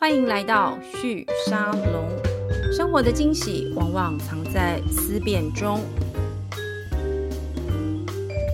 欢迎来到旭沙龙。生活的惊喜往往藏在思辨中。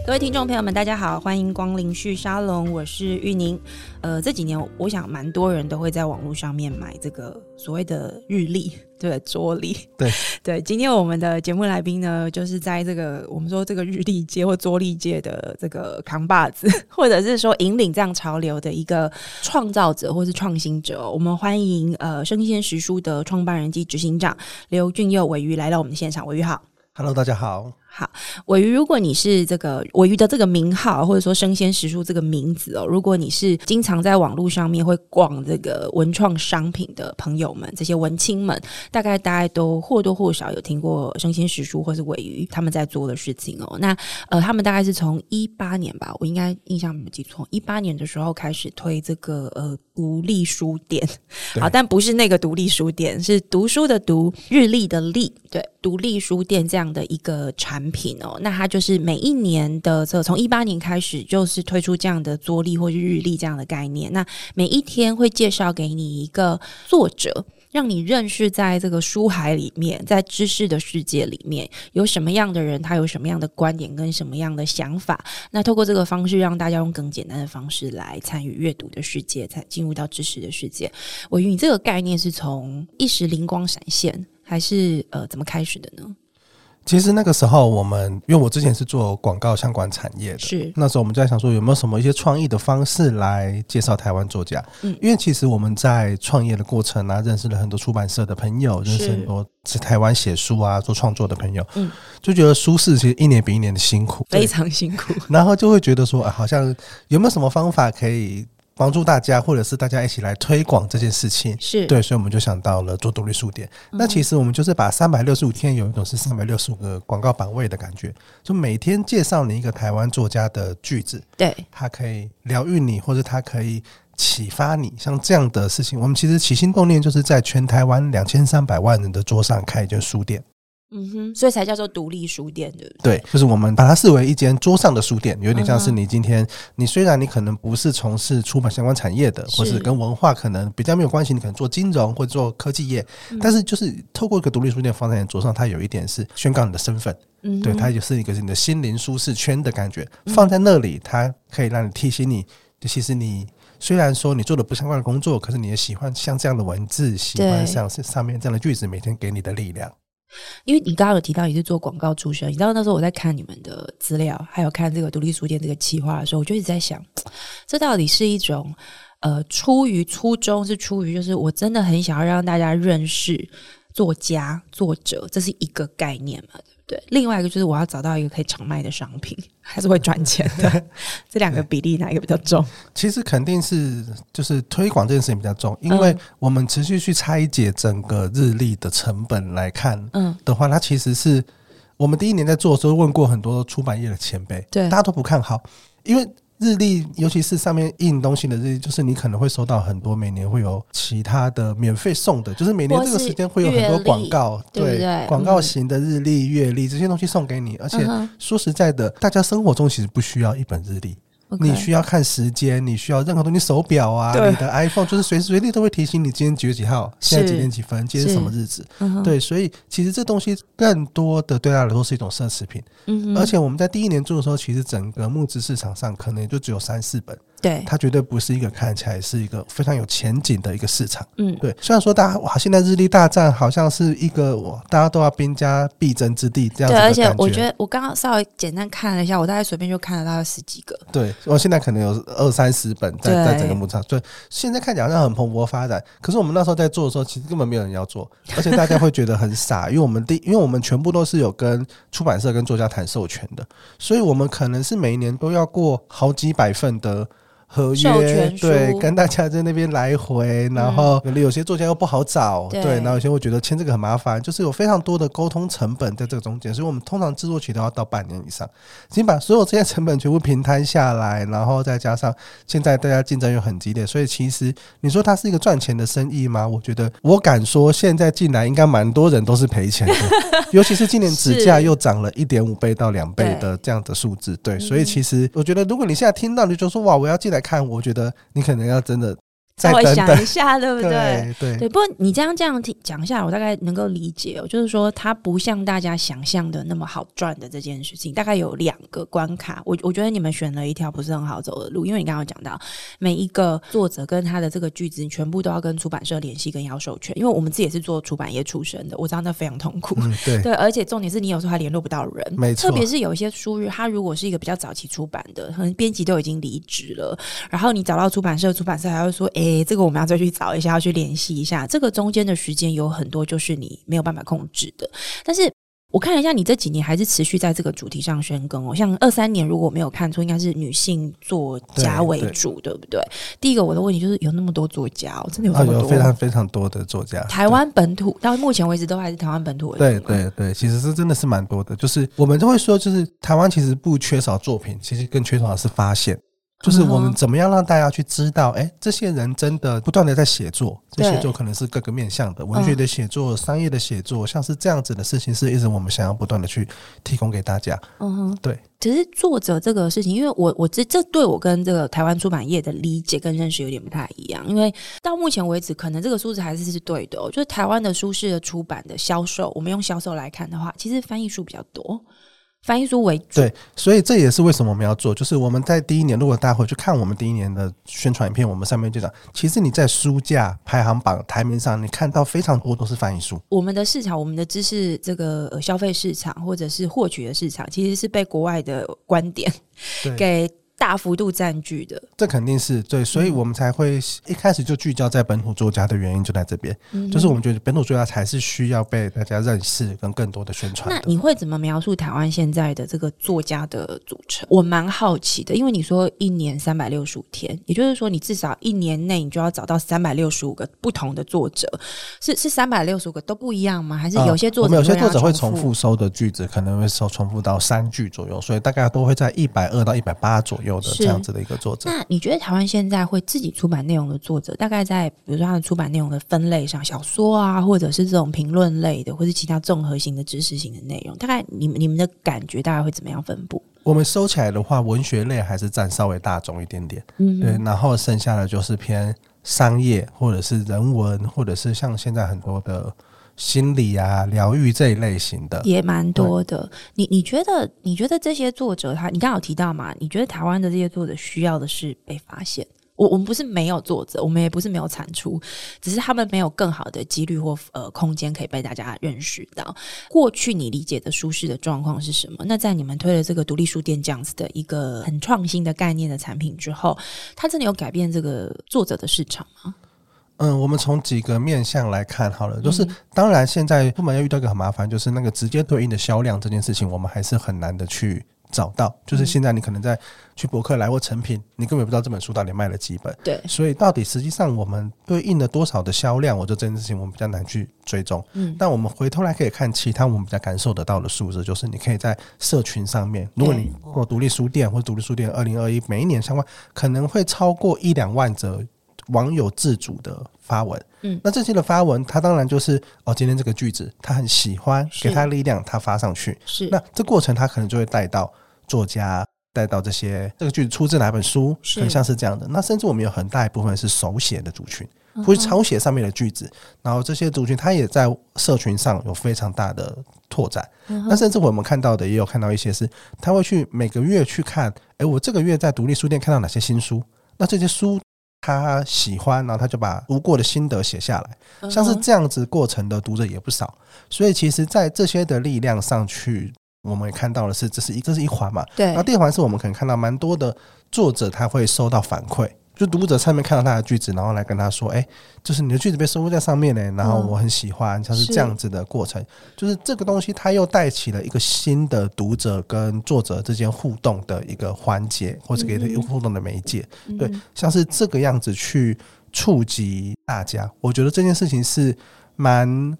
各位听众朋友们，大家好，欢迎光临旭沙龙，我是玉宁。呃，这几年我想蛮多人都会在网络上面买这个所谓的日历，对，桌历。对 对，今天我们的节目来宾呢，就是在这个我们说这个日历界或桌历界的这个扛把子，或者是说引领这样潮流的一个创造者或是创新者。我们欢迎呃生鲜食书的创办人及执行长刘俊佑尾鱼来到我们的现场，尾鱼好。，Hello，大家好。好，尾鱼，如果你是这个尾鱼的这个名号，或者说生鲜食书这个名字哦，如果你是经常在网络上面会逛这个文创商品的朋友们，这些文青们，大概大概都或多或少有听过生鲜食书或是尾鱼他们在做的事情哦。那呃，他们大概是从一八年吧，我应该印象没有记错，一八年的时候开始推这个呃独立书店，好，但不是那个独立书店，是读书的读，日历的历，对，独立书店这样的一个产产品哦。那它就是每一年的这从一八年开始，就是推出这样的桌历或是日历这样的概念。那每一天会介绍给你一个作者。让你认识在这个书海里面，在知识的世界里面有什么样的人，他有什么样的观点跟什么样的想法。那透过这个方式，让大家用更简单的方式来参与阅读的世界，才进入到知识的世界。我与你这个概念是从一时灵光闪现，还是呃怎么开始的呢？其实那个时候，我们因为我之前是做广告相关产业的，是。那时候我们就在想说，有没有什么一些创意的方式来介绍台湾作家？嗯。因为其实我们在创业的过程啊，认识了很多出版社的朋友，认识很多在台湾写书啊、做创作的朋友，嗯。就觉得书市其实一年比一年的辛苦，非常辛苦。然后就会觉得说，啊，好像有没有什么方法可以帮助大家，或者是大家一起来推广这件事情？是，对，所以我们就想到了做独立书店。那其实我们就是把三百六十五天有一种是三百六十五个广告版位的感觉，就每天介绍你一个台湾作家的句子，对，它可以疗愈你，或者它可以启发你。像这样的事情，我们其实起心动念就是在全台湾两千三百万人的桌上开一间书店。嗯哼，所以才叫做独立书店，对不对？对，就是我们把它视为一间桌上的书店，有点像是你今天，你虽然你可能不是从事出版相关产业的，或是是跟文化可能比较没有关系，你可能做金融或者做科技业，嗯但是就是透过一个独立书店放在你桌上，它有一点是宣告你的身份，嗯，对，它也是一个你的心灵舒适圈的感觉，放在那里，它可以让你提醒你，就其实你。虽然说你做的不相关的工作，可是你也喜欢像这样的文字，喜欢像是上面这样的句子，每天给你的力量。因为你刚刚有提到你是做广告出身，你知道那时候我在看你们的资料，还有看这个独立书店这个企划的时候，我就一直在想，这到底是一种呃出于初衷，是出于就是我真的很想要让大家认识作家、作者，这是一个概念嘛，对？另外一个就是我要找到一个可以常卖的商品，还是会赚钱的，这两个比例哪一个比较重？其实肯定是就是推广这件事情比较重，因为嗯我们持续去拆解整个日历的成本来看嗯，的话，它其实是我们第一年在做的时候问过很多出版业的前辈，对大家都不看好，因为。日历，尤其是上面印东西的日历，就是你可能会收到很多，每年会有其他的免费送的，就是每年这个时间会有很多广告，对广告型的日历、月历这些东西送给你，而且说实在的，大家生活中其实不需要一本日历，你需要看时间，你需要任何东西，手表啊，你的 iPhone 就是随时随地都会提醒你今天几月几号，现在几点几分，今天是什么日子。嗯，对，所以其实这东西更多的对他来说是一种奢侈品，嗯，而且我们在第一年做的时候，其实整个募资市场上可能也就只有三四本，对，它绝对不是一个看起来是一个非常有前景的一个市场。嗯，对，虽然说大家哇，现在日历大战好像是一个哇，大家都要兵家必争之地这样子对，而且我觉得我刚刚稍微简单看了一下，我大概随便就看了大概十几个。对，我现在可能有二三十本在在整个牧场，对，现在看起来好像很蓬勃发展。可是我们那时候在做的时候，其实根本没有人要做，而且大家会觉得很傻，因为我们第，因为我们全部都是有跟出版社跟作家谈授权的，所以我们可能是每一年都要过好几百份的。合约对，跟大家在那边来回，然后有有些作家又不好找，对对，然后有些会觉得签这个很麻烦，就是有非常多的沟通成本在这个中间，所以我们通常制作期都要到半年以上。已经把所有这些成本全部平摊下来，然后再加上现在大家竞争又很激烈，所以其实你说它是一个赚钱的生意吗？我觉得我敢说，现在进来应该蛮多人都是赔钱的，尤其是今年纸价又涨了一点五倍到两倍的这样的数字，对，所以其实我觉得如果你现在听到你就说哇，我要进来看，我觉得你可能要真的稍微想再等等一下，对不对？对对对，不过你这样这样听讲一下，我大概能够理解哦。就是说，它不像大家想象的那么好赚的这件事情，大概有两个关卡。我我觉得你们选了一条不是很好走的路，因为你刚刚讲到，每一个作者跟他的这个句子，你全部都要跟出版社联系跟要授权。因为我们自己也是做出版业出身的，我知道那非常痛苦。嗯，对，对，而且重点是你有时候还联络不到人，没错特别是有一些书日，它如果是一个比较早期出版的，可能编辑都已经离职了，然后你找到出版社，出版社还会说：“诶，这个我们要再去找一下，要去联系一下。”这个中间的时间有很多就是你没有办法控制的。但是我看了一下，你这几年还是持续在这个主题上宣更哦。像二三年，如果我没有看错，应该是女性作家为主，对不对？第一个我的问题就是有那么多作家、哦，真的有啊，这么多？有非常非常多的作家，台湾本土到目前为止都还是台湾本土为主对对对，其实是真的是蛮多的。就是我们都会说，就是台湾其实不缺少作品，其实更缺少的是发现。就是我们怎么样让大家去知道，哎、这些人真的不断的在写作，这对写作可能是各个面向的，文学的写作、商业的写作，像是这样子的事情，是一直我们想要不断的去提供给大家。嗯哼，对。其实作者这个事情，因为我我这这对我跟这个台湾出版业的理解跟认识有点不太一样，因为到目前为止，可能这个数字还是是对的、哦，就是台湾的书市的出版的销售，我们用销售来看的话，其实翻译书比较多，翻译书为主。对，所以这也是为什么我们要做，就是我们在第一年，如果大家回去看我们第一年的宣传影片，我们上面就讲，其实你在书架排行榜台面上，你看到非常多都是翻译书。我们的市场，我们的知识这个呃消费市场或者是获取的市场，其实是被国外的观点，给大幅度占据的。这肯定是对，所以嗯我们才会一开始就聚焦在本土作家的原因就在这边，嗯就是我们觉得本土作家才是需要被大家认识跟更多的宣传的。那你会怎么描述台湾现在的这个作家的组成？我蛮好奇的，因为你说一年三百六十五天，也就是说你至少一年内你就要找到三百六十五个不同的作者，是是三百六十五个都不一样吗？还是有些作者、有些作者会重重复收的句子，可能会收重复到三句左右，所以大概都会在一百二到一百八左右这样子的一个作者。那你觉得台湾现在会自己出版内容的作者，大概在比如说他的出版内容的分类上，小说啊，或者是这种评论类的，或是其他综合型的知识型的内容，大概你们你们的感觉大概会怎么样分布？我们收起来的话，文学类还是占稍微大众一点点，嗯对，然后剩下的就是偏商业或者是人文，或者是像现在很多的心理啊、疗愈这一类型的。也蛮多的。你你觉得你觉得这些作者他，你刚刚有提到嘛？你觉得台湾的这些作者需要的是被发现？我我们不是没有作者，我们也不是没有产出，只是他们没有更好的几率或呃空间可以被大家认识到。过去你理解的舒适的状况是什么？那在你们推了这个独立书店这样子的一个很创新的概念的产品之后，它真的有改变这个作者的市场吗？嗯，我们从几个面向来看好了，就是当然现在部门要遇到一个很麻烦，就是那个直接对应的销量这件事情，我们还是很难的去找到。就是现在你可能在去博客来或成品，你根本不知道这本书到底卖了几本。对，所以到底实际上我们对应了多少的销量，我觉得这件事情我们比较难去追踪。嗯，但我们回头来可以看其他我们比较感受得到的数字，就是你可以在社群上面，如果你或独立书店或独立书店二零二一每一年相关，可能会超过一两万则网友自主的发文。嗯那这些的发文，他当然就是哦，今天这个句子他很喜欢，给他力量，他发上去。是那这过程他可能就会带到作家，带到这些这个句子出自哪本书，很像是这样的。那甚至我们有很大一部分是手写的族群，嗯或是抄写上面的句子，然后这些族群它也在社群上有非常大的拓展。嗯那甚至我们看到的也有看到一些是，他会去每个月去看，诶，我这个月在独立书店看到哪些新书，那这些书。他喜欢，然后他就把读过的心得写下来，嗯像是这样子过程的读者也不少，所以其实，在这些的力量上去，我们也看到的是，这是一这是一环嘛。对。那第二环是我们可能看到蛮多的作者他会收到反馈，就读者上面看到他的句子，然后来跟他说，哎、就是你的句子被收录在上面呢，然后嗯我很喜欢，像是是这样子的过程，就是这个东西它又带起了一个新的读者跟作者之间互动的一个环节，或者给一个互动的媒介。对，像是这个样子去触及大家，我觉得这件事情是蛮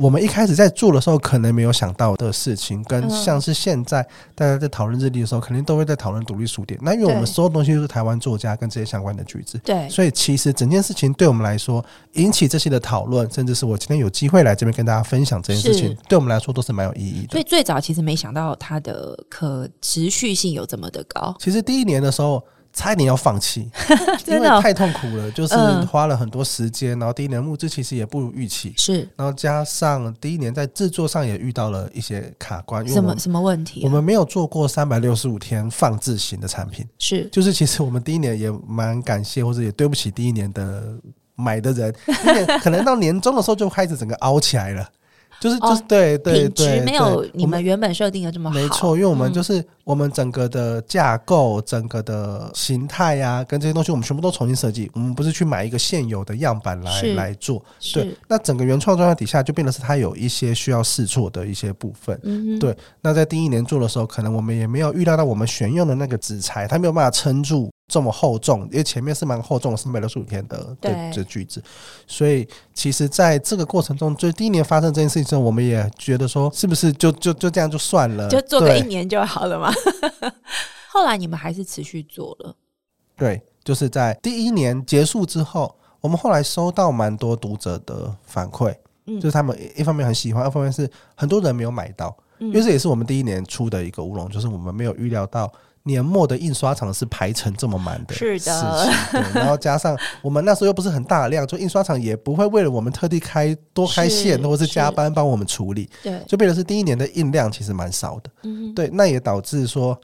我们一开始在做的时候可能没有想到的事情，跟嗯像是现在大家在讨论日历的时候，肯定都会在讨论独立书店。那因为我们所有东西都是台湾作家跟这些相关的句子，对，所以其实整件事情对我们来说，引起这些的讨论，甚至是我今天有机会来这边跟大家分享这件事情，对我们来说都是蛮有意义的所。以最早其实没想到它的可持续性有这么的高。其实第一年的时候，差一点要放弃，因 真的哦。为太痛苦了，就是嗯。花了很多时间，然后第一年募资其实也不如预期，是。然后加上第一年在制作上也遇到了一些卡关，因为什么什么问题啊、我们没有做过三百六十五天放置型的产品，是。就是其实我们第一年也蛮感谢，或者也对不起第一年的买的人，可能到年终的时候就开始整个凹起来了，就是哦就是对对对，没有你们原本设定的这么好，没错，因为我们嗯。就是我们整个的架构、整个的形态呀、跟这些东西，我们全部都重新设计。我们不是去买一个现有的样板来来做，对。那整个原创状态底下，就变得是它有一些需要试错的一些部分。嗯哼对那在第一年做的时候，可能我们也没有预料到我们选用的那个纸材，它没有办法撑住这么厚重，因为前面是蛮厚重的，三百六十五天的对的的句子，所以其实在这个过程中，就第一年发生这件事情之后，我们也觉得说，是不是就就就这样就算了，就做个一年就好了嘛。后来你们还是持续做了，对，就是在第一年结束之后，我们后来收到蛮多读者的反馈，嗯就是他们一方面很喜欢，二方面是很多人没有买到，嗯因为这也是我们第一年出的一个乌龙，就是我们没有预料到。年末的印刷厂是排成这么满的。是事的情，然后加上我们那时候又不是很大量，就印刷厂也不会为了我们特地开多开线或者是加班帮我们处理，对，就变成是第一年的印量其实蛮少的。嗯对，那也导致说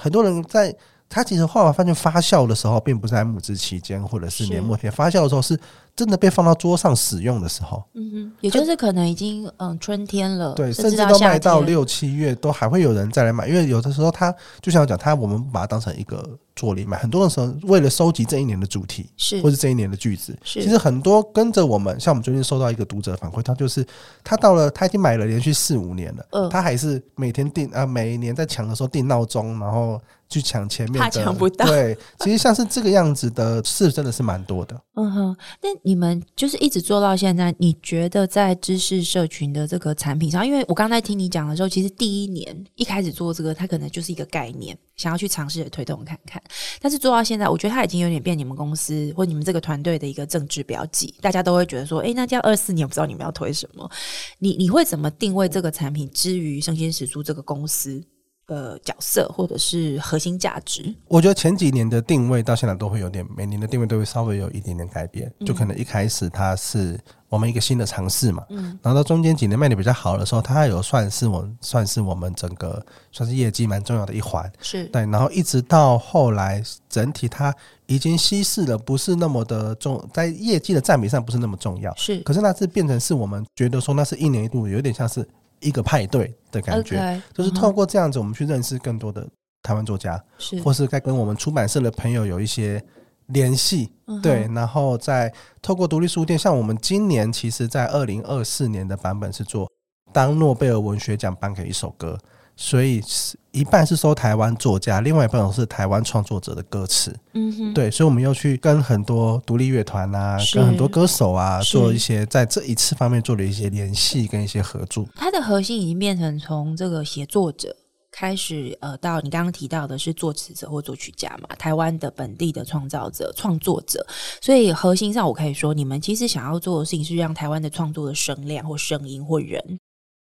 很多人在他其实画完发现发酵的时候，并不是在募资期间或者是是年末前发酵的时候，是真的被放到桌上使用的时候。嗯哼，也就是可能已经嗯春天了，对，甚甚至都卖到六七月，都还会有人再来买，因为有的时候他就像我讲，他我们不把它当成一个作礼买，很多的时候为了收集这一年的主题，是或是这一年的句子，是其实很多跟着我们，像我们最近收到一个读者反馈，他就是他到了他已经买了连续四五年了，嗯他还是每天定啊，每一年在抢的时候定闹钟，然后去抢前面怕的，抢不到对，其实像是这个样子的事，真的是蛮多的。嗯哼，那你们就是一直做到现在，你觉得在知识社群的这个产品上，因为我刚才听你讲的时候，其实第一年一开始做这个，它可能就是一个概念，想要去尝试的推动看看。但是做到现在，我觉得它已经有点变你们公司或你们这个团队的一个政治标记，大家都会觉得说，诶，那这二四年不知道你们要推什么？你你会怎么定位这个产品之于生鲜食蔬这个公司的角色或者是核心价值？我觉得前几年的定位到现在都会有点，每年的定位都会稍微有一点点改变。就可能一开始它是我们一个新的尝试嘛，嗯然后到中间几年卖的比较好的时候，它还有算是我算是我们整个算是业绩蛮重要的一环。是对，然后一直到后来，整体它已经稀释了，不是那么的重，在业绩的占比上不是那么重要。是可是那是变成是我们觉得说，那是一年一度，有点像是一个派对的感觉。就是透过这样子，我们去认识更多的台湾作家，是或是该跟我们出版社的朋友有一些联系。嗯对，然后再透过独立书店，像我们今年其实，在二零二四年的版本是做当诺贝尔文学奖颁给一首歌，所以是一半是收台湾作家，另外一半是台湾创作者的歌词。嗯哼，对，所以我们又去跟很多独立乐团啊，跟很多歌手啊，做一些在这一次方面做了一些联系跟一些合作。它的核心已经变成从这个写作者开始，呃，到你刚刚提到的是作词者或作曲家嘛，台湾的本地的创造者、创作者。所以核心上，我可以说，你们其实想要做的事情是让台湾的创作的声量或声音或人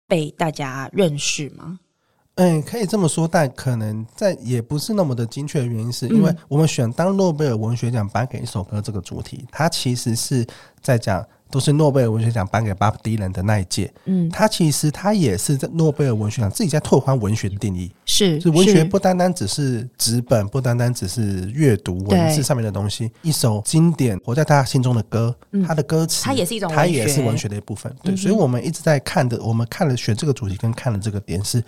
被大家认识吗？嗯，可以这么说，但可能在也不是那么的精确的原因，是因为嗯。我们选当诺贝尔文学奖颁给一首歌这个主题，它其实是在讲都是诺贝尔文学奖颁给巴布迪人的那一届，嗯，它其实它也是在诺贝尔文学奖自己在拓宽文学的定义，是是文学不单单只是纸本，不单单只是阅读文字上面的东西，一首经典活在大家心中的歌，嗯它的歌词它也是一种它也是文学的一部分。对，嗯所以我们一直在看的，我们看了选这个主题跟看了这个点是，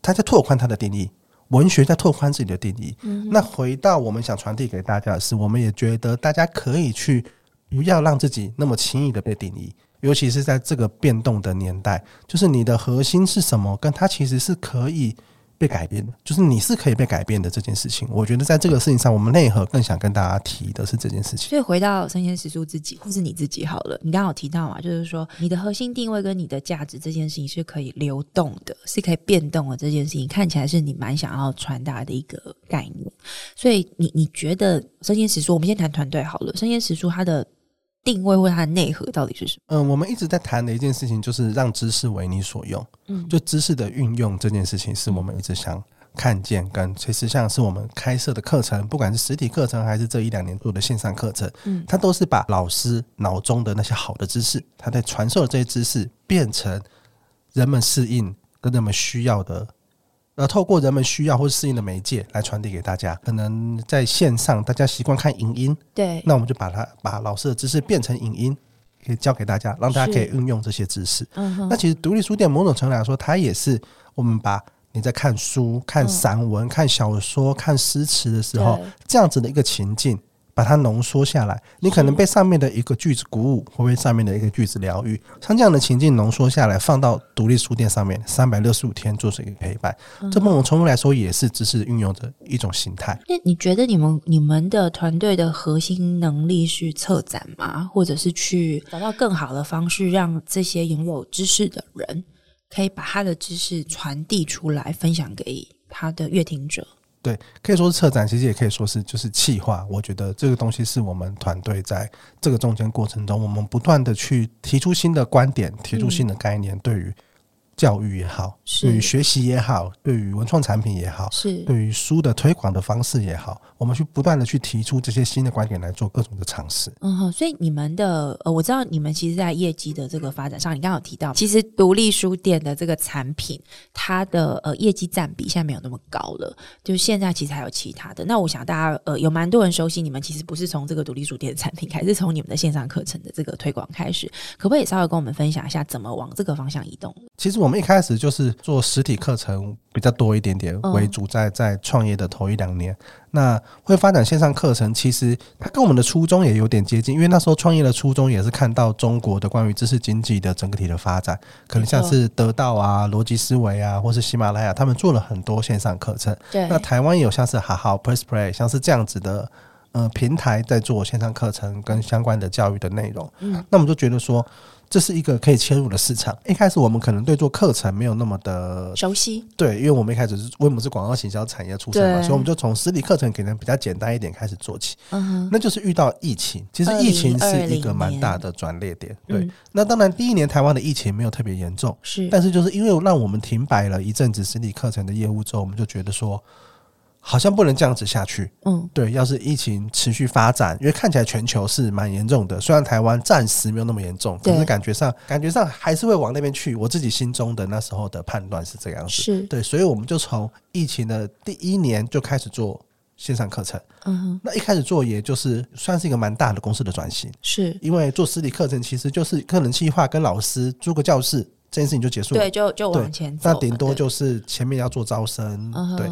它在拓宽他的定义，文学在拓宽自己的定义。嗯那回到我们想传递给大家的是，我们也觉得大家可以去不要让自己那么轻易的被定义。尤其是在这个变动的年代，就是你的核心是什么，跟它其实是可以被改变的，就是你是可以被改变的这件事情。我觉得在这个事情上，我们内核更想跟大家提的是这件事情。所以回到生鲜食蔬自己，或是你自己好了，你刚刚有提到嘛，就是说你的核心定位跟你的价值这件事情是可以流动的，是可以变动的。这件事情看起来是你蛮想要传达的一个概念。所以你你觉得生鲜食蔬，我们先谈团队好了，生鲜食蔬它的定位或它的内核到底是什么？嗯，我们一直在谈的一件事情就是让知识为你所用，嗯，就知识的运用这件事情是我们一直想看见，跟其实像是我们开设的课程，不管是实体课程还是这一两年做的线上课程，嗯它都是把老师脑中的那些好的知识，他在传授的这些知识，变成人们适应跟人们需要的。呃，透过人们需要或是适应的媒介来传递给大家。可能在线上，大家习惯看影音，对，那我们就把它把老师的知识变成影音，可以教给大家，让大家可以是运用这些知识。嗯那其实独立书店某种程度来说，它也是我们把你在看书、看散文、看小说、看诗词的时候，这样子的一个情境，把它浓缩下来。你可能被上面的一个句子鼓舞，或被上面的一个句子疗愈。像这样的情境浓缩下来，放到独立书店上面，三百六十五天做成一个陪伴，这某种程度来说也是知识运用的一种形态。那你觉得你们你们的团队的核心能力是策展吗？或者是去找到更好的方式，让这些拥有知识的人可以把他的知识传递出来，分享给他的乐听者？对，可以说是策展，其实也可以说是就是企划。我觉得这个东西是我们团队在这个中间过程中，我们不断的去提出新的观点，提出新的概念，对于教育也好，对于学习也好，对于文创产品也好，是对于书的推广的方式也好，我们去不断的去提出这些新的观点来做各种的尝试。嗯哼，所以你们的呃，我知道你们其实，在业绩的这个发展上，你刚刚有提到，其实独立书店的这个产品，它的呃业绩占比现在没有那么高了，就是现在其实还有其他的。那我想大家呃有蛮多人熟悉你们，其实不是从这个独立书店的产品开始，是从你们的线上课程的这个推广开始，可不可以稍微跟我们分享一下怎么往这个方向移动？其实我们一开始就是做实体课程比较多一点点嗯为主，在在创业的头一两年，那会发展线上课程，其实它跟我们的初衷也有点接近，因为那时候创业的初衷也是看到中国的关于知识经济的整个体的发展，可能像是得到啊、逻辑思维啊，或是喜马拉雅，他们做了很多线上课程。对那台湾也有像是好好 Press Play，像是这样子的呃平台在做线上课程跟相关的教育的内容。嗯，那我们就觉得说。这是一个可以切入的市场。一开始我们可能对做课程没有那么的熟悉，对，因为我们一开始是我们是广告行销产业出身嘛，所以我们就从实体课程可能比较简单一点开始做起。嗯哼，那就是遇到疫情，其实疫情是一个蛮大的转捩点。对，嗯那当然第一年台湾的疫情没有特别严重，是，但是就是因为让我们停摆了一阵子实体课程的业务之后，我们就觉得说，好像不能这样子下去。嗯，对，要是疫情持续发展，因为看起来全球是蛮严重的，虽然台湾暂时没有那么严重，可是感觉上感觉上还是会往那边去。我自己心中的那时候的判断是这样子。是，对，所以我们就从疫情的第一年就开始做线上课程。嗯，那一开始做，也就是算是一个蛮大的公司的转型，是，因为做实体课程其实就是课程计划跟老师租个教室这件事情就结束了。对，就就对往前走，那顶多就是前面要做招生，对。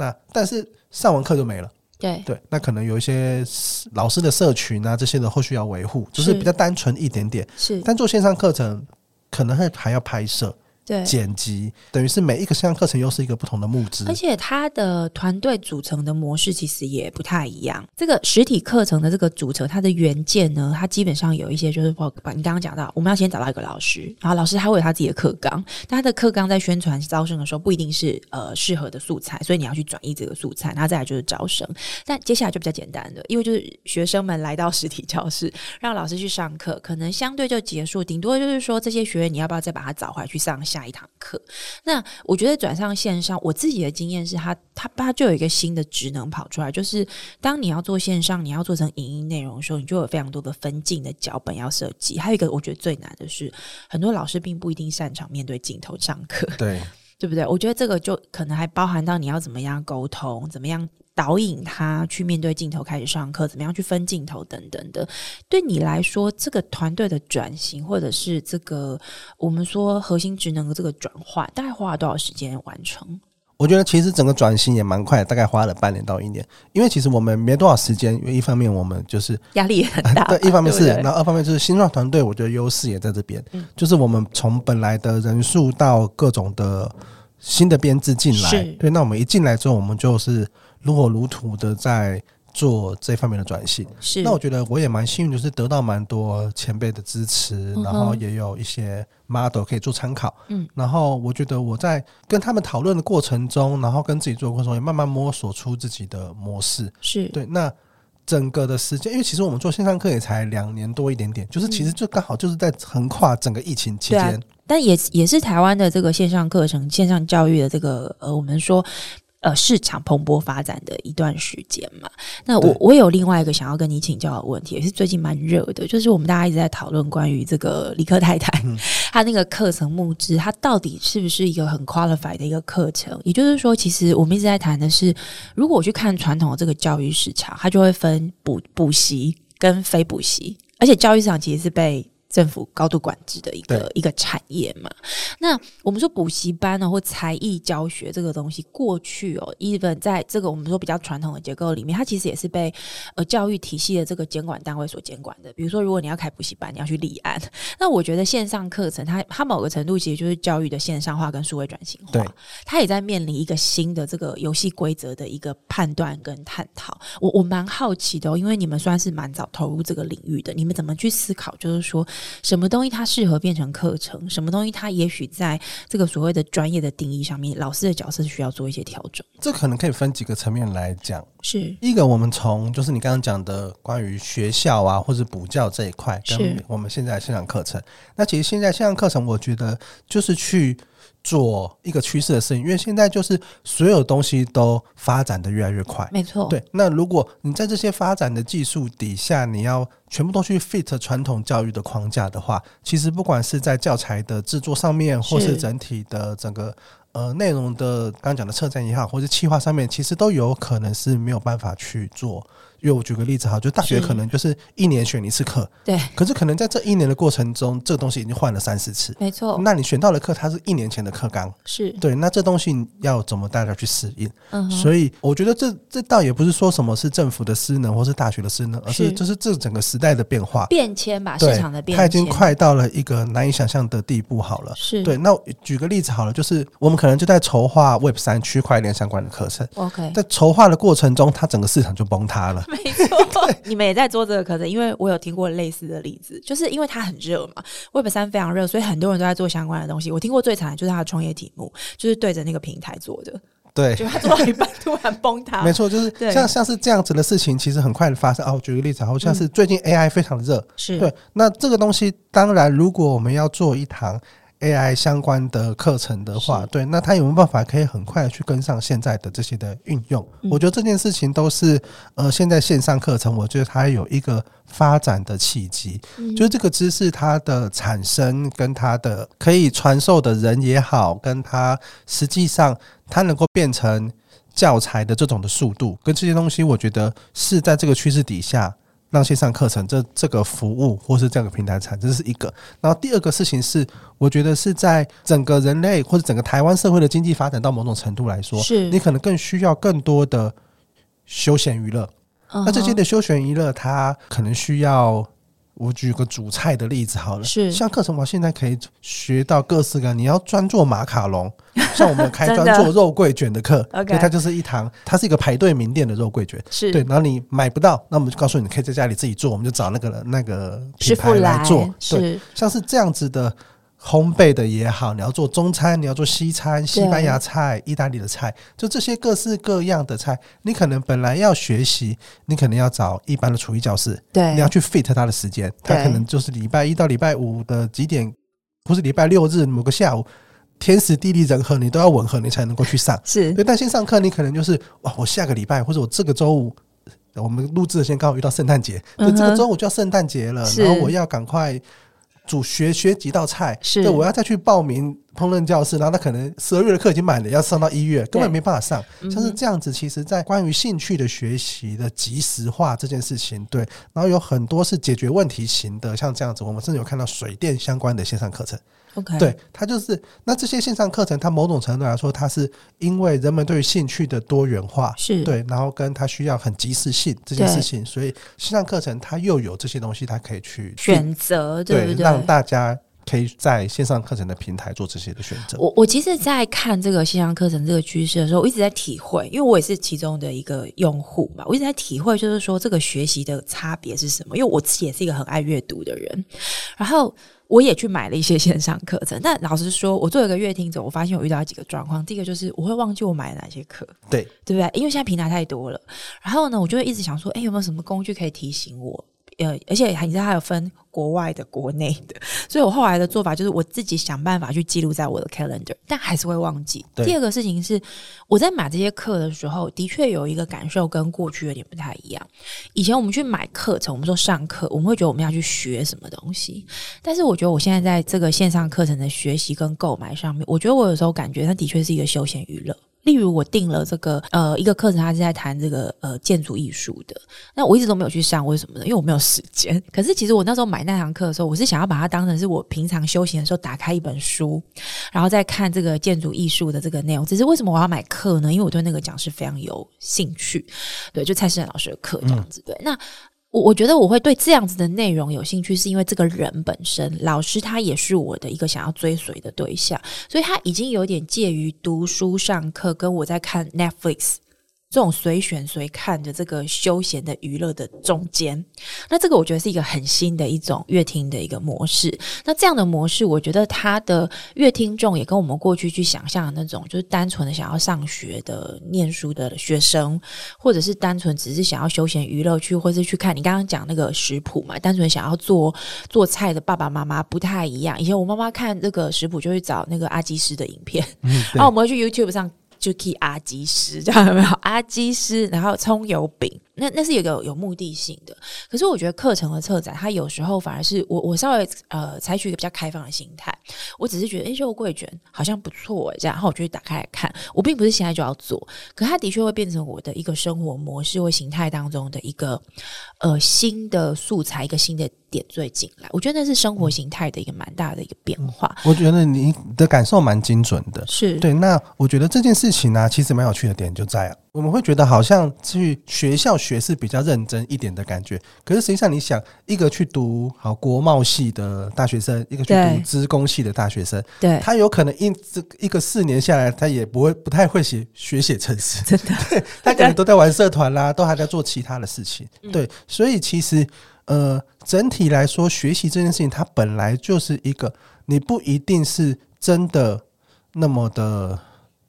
那但是上完课就没了，对，对。那可能有一些老师的社群啊，这些的后续要维护，就是是比较单纯一点点。是，但做线上课程，可能还还要拍摄、对，剪辑，等于是每一个线上课程又是一个不同的募资而。且它的团队组成的模式其实也不太一样。这个实体课程的这个组成，它的原件呢，它基本上有一些就是包括你刚刚讲到，我们要先找到一个老师，然后老师他会有他自己的课纲，但他的课纲在宣传招生的时候不一定是呃适合的素材，所以你要去转移这个素材，然后再来就是招生。但接下来就比较简单的，因为就是学生们来到实体教室，让老师去上课，可能相对就结束，顶多就是说这些学员你要不要再把他找回来去上下一堂课。那我觉得转上线上，我自己的经验是它，它它就有一个新的职能跑出来，就是当你要做线上，你要做成影音内容的时候，你就有非常多的分镜的脚本要设计。还有一个我觉得最难的是，很多老师并不一定擅长面对镜头上课，对，对不对？我觉得这个就可能还包含到你要怎么样沟通，怎么样导引他去面对镜头开始上课，怎么样去分镜头等等的。对你来说，这个团队的转型，或者是这个我们说核心职能的这个转换，大概花了多少时间完成？我觉得其实整个转型也蛮快，大概花了半年到一年。因为其实我们没多少时间，因为一方面我们就是压力也很大吧，对，一方面是，对不对然后二方面就是新创团队，我觉得优势也在这边，嗯就是我们从本来的人数到各种的新的编制进来，对，那我们一进来之后，我们就是如火如荼的在做这方面的转型。是那我觉得我也蛮幸运，就是得到蛮多前辈的支持，然后也有一些 model 可以做参考。嗯，然后我觉得我在跟他们讨论的过程中，然后跟自己做的过程中，也慢慢摸索出自己的模式。是对，那整个的时间，因为其实我们做线上课也才两年多一点点，就是其实就刚好就是在横跨整个疫情期间。但也也是台湾的这个线上课程、线上教育的这个呃，我们说呃市场蓬勃发展的一段时间嘛。那我我有另外一个想要跟你请教的问题，也是最近蛮热的，就是我们大家一直在讨论关于这个理科太太，她那个课程募资，它到底是不是一个很 qualified 的一个课程？也就是说，其实我们一直在谈的是，如果我去看传统的这个教育市场，它就会分补补习跟非补习，而且教育市场其实是被。政府高度管制的一个一个产业嘛，那我们说补习班呢，或才艺教学这个东西，过去哦，even 在这个我们说比较传统的结构里面，它其实也是被呃教育体系的这个监管单位所监管的。比如说，如果你要开补习班，你要去立案。那我觉得线上课程，它它某个程度其实就是教育的线上化跟数位转型化，它也在面临一个新的这个游戏规则的一个判断跟探讨。我我蛮好奇的哦，因为你们算是蛮早投入这个领域的，你们怎么去思考，就是说。什么东西它适合变成课程？什么东西它也许在这个所谓的专业的定义上面，老师的角色需要做一些调整。这可能可以分几个层面来讲。是一个，我们从就是你刚刚讲的关于学校啊，或者补教这一块，跟我们现在线上课程。那其实现在线上课程，我觉得就是去。做一个趋势的事情，因为现在就是所有东西都发展的越来越快，没错。对，那如果你在这些发展的技术底下，你要全部都去 fit 传统教育的框架的话，其实不管是在教材的制作上面，或是整体的整个呃内容的刚刚讲的策展也好，或者企划上面，其实都有可能是没有办法去做。因为我举个例子哈，就大学可能就是一年选一次课，对。可是可能在这一年的过程中，这个东西已经换了三四次，没错。那你选到的课，它是一年前的课纲，是对。那这东西要怎么大家去适应？嗯，所以我觉得这这倒也不是说什么是政府的失能，或是大学的失能，而是就是这整个时代的变化变迁吧，市场的变迁，它已经快到了一个难以想象的地步。好了，是对。那举个例子好了，就是我们可能就在筹划 Web 三区块链相关的课程，OK，在筹划的过程中，它整个市场就崩塌了，没错。你们也在做这个课程，因为我有听过类似的例子，就是因为它很热嘛，Web 三非常热，所以很多人都在做相关的东西。我听过最惨的就是它的创业题目，就是对着那个平台做的，对，就他做到一半突然崩塌。没错，就是像像是这样子的事情，其实很快的发生。哦，我举个例子，好像是最近 AI 非常热，是对。那这个东西，当然如果我们要做一堂。AI 相关的课程的话，对，那他有没有办法可以很快的去跟上现在的这些的运用？我觉得这件事情都是呃，现在线上课程，我觉得它有一个发展的契机，就是这个知识它的产生跟它的可以传授的人也好，跟它实际上它能够变成教材的这种的速度，跟这些东西，我觉得是在这个趋势底下。让线上课程这这个服务或是这样的平台产，这是一个。然后第二个事情是，我觉得是在整个人类或者整个台湾社会的经济发展到某种程度来说，是你可能更需要更多的休闲娱乐。那这些的休闲娱乐，它可能需要。我举个煮菜的例子好了，是。像课程我现在可以学到各式各样，你要专做马卡龙，像我们开专做肉桂卷的课，OK，它就是一堂，它是一个排队名店的肉桂卷，是。对，然后你买不到，那我们就告诉你可以在家里自己做，我们就找那个那个品牌来做，对，像是这样子的。烘焙的也好，你要做中餐，你要做西餐，西班牙菜、意大利的菜，就这些各式各样的菜，你可能本来要学习，你可能要找一般的厨艺教室，对，你要去 fit 他的时间，他可能就是礼拜一到礼拜五的几点，或是礼拜六日某个下午，天时地利人和你都要吻合，你才能够去上。是，对，但线上课你可能就是哇，我下个礼拜或者我这个周五，我们录制的先刚好遇到圣诞节，对，这个周五就要圣诞节了，然后我要赶快。主学学几道菜，对，我要再去报名烹饪教室，然后他可能十二月的课已经满了，要上到一月，根本没办法上。像是这样子，其实，在关于兴趣的学习的及时化这件事情，对，然后有很多是解决问题型的，像这样子，我们甚至有看到水电相关的线上课程。OK，对，它就是那这些线上课程，它某种程度来说，它是因为人们对于兴趣的多元化，是。对，然后跟它需要很及时性这件事情，所以线上课程它又有这些东西，它可以去选择，对，让大家可以在线上课程的平台做这些的选择。我我其实，在看这个线上课程这个趋势的时候，我一直在体会，因为我也是其中的一个用户嘛，我一直在体会，就是说这个学习的差别是什么？因为我自己也是一个很爱阅读的人，然后。我也去买了一些线上课程，但老实说，我作为一个月听者，我发现我遇到几个状况。第一个就是我会忘记我买了哪些课，对对不对？因为现在平台太多了。然后呢，我就会一直想说，哎，有没有什么工具可以提醒我？呃，而且你知道它有分国外的、国内的，所以我后来的做法就是我自己想办法去记录在我的 calendar，但还是会忘记。第二个事情是，我在买这些课的时候，的确有一个感受跟过去有点不太一样。以前我们去买课程，我们说上课，我们会觉得我们要去学什么东西，但是我觉得我现在在这个线上课程的学习跟购买上面，我觉得我有时候感觉它的确是一个休闲娱乐。例如，我订了这个呃一个课程，它是在谈这个呃建筑艺术的。那我一直都没有去上，为什么呢？因为我没有时间。可是其实我那时候买那堂课的时候，我是想要把它当成是我平常休闲的时候打开一本书，然后再看这个建筑艺术的这个内容。只是为什么我要买课呢？因为我对那个讲师非常有兴趣，对，就蔡世仁老师的课这样子。对，那。我我觉得我会对这样子的内容有兴趣，是因为这个人本身，老师他也是我的一个想要追随的对象，所以他已经有点介于读书上课跟我在看 Netflix 这种随选随看的这个休闲的娱乐的中间。那这个我觉得是一个很新的一种乐听的一个模式。那这样的模式，我觉得它的乐听众也跟我们过去去想象的那种，就是单纯的想要上学的、念书的学生，或者是单纯只是想要休闲娱乐去，或是去看你刚刚讲那个食谱嘛，单纯想要做做菜的爸爸妈妈不太一样。以前我妈妈看这个食谱就会找那个阿基师的影片，然后我们会去 YouTube 上。就 key 阿基师，这样有没有？阿基师，然后葱油饼，那那是有个有目的性的。可是我觉得课程的策展，它有时候反而是我我稍微呃采取一个比较开放的心态。我只是觉得，诶，肉桂卷好像不错，这样，然后我就去打开来看。我并不是现在就要做，可它的确会变成我的一个生活模式或形态当中的一个呃新的素材，一个新的点缀进来。我觉得那是生活形态的一个蛮大的一个变化。我觉得你的感受蛮精准的，是对。那我觉得这件事情呢、其实蛮有趣的点就在啊，我们会觉得好像去学校学是比较认真一点的感觉，可是实际上你想，一个去读好国贸系的大学生，一个去对读资工系的大学生，对，他有可能一这一个四年下来，他也不会不太会写学写程式，真的。他可能都在玩社团啦，都还在做其他的事情。嗯。对，所以其实呃，整体来说，学习这件事情，它本来就是一个你不一定是真的那么的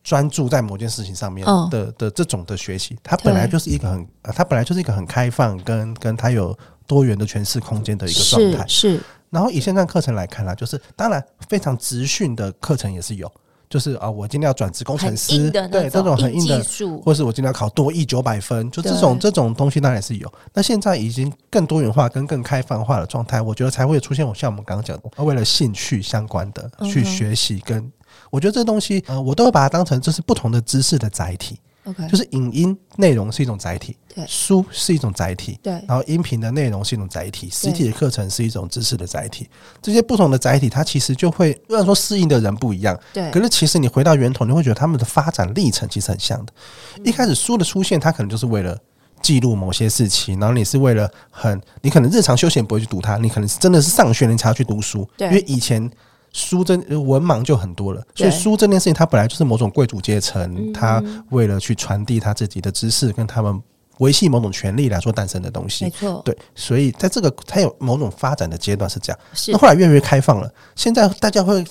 专注在某件事情上面嗯的、的这种的学习，它本来就是一个很，呃它本来就是一个很开放跟跟它有多元的诠释空间的一个状态。是是，然后以线上课程来看啦，就是当然非常直训的课程也是有，就是啊，我今天要转职工程师，对这种很硬的技术，或是我今天要考多一九百分，就这种这种东西当然也是有。那现在已经更多元化跟更开放化的状态，我觉得才会出现我像我们刚刚讲的，为了兴趣相关的去学习跟。我觉得这东西，呃，我都会把它当成这是不同的知识的载体，OK，就是影音内容是一种载体，对书是一种载体，对然后音频的内容是一种载体，实体的课程是一种知识的载体。这些不同的载体，它其实就会虽然说适应的人不一样，对可是其实你回到源头，你会觉得他们的发展历程其实很像的。嗯一开始书的出现，它可能就是为了记录某些事情，然后你是为了很，你可能日常休闲不会去读它，你可能是真的是上学你才要去读书，因为以前。书真文盲就很多了，所以书这件事情，它本来就是某种贵族阶层，嗯。他为了去传递他自己的知识，跟他们维系某种权利来说诞生的东西。没西。错，对，所以在这个它有某种发展的阶段是这样。是。那后来越来越开放了，现在大家会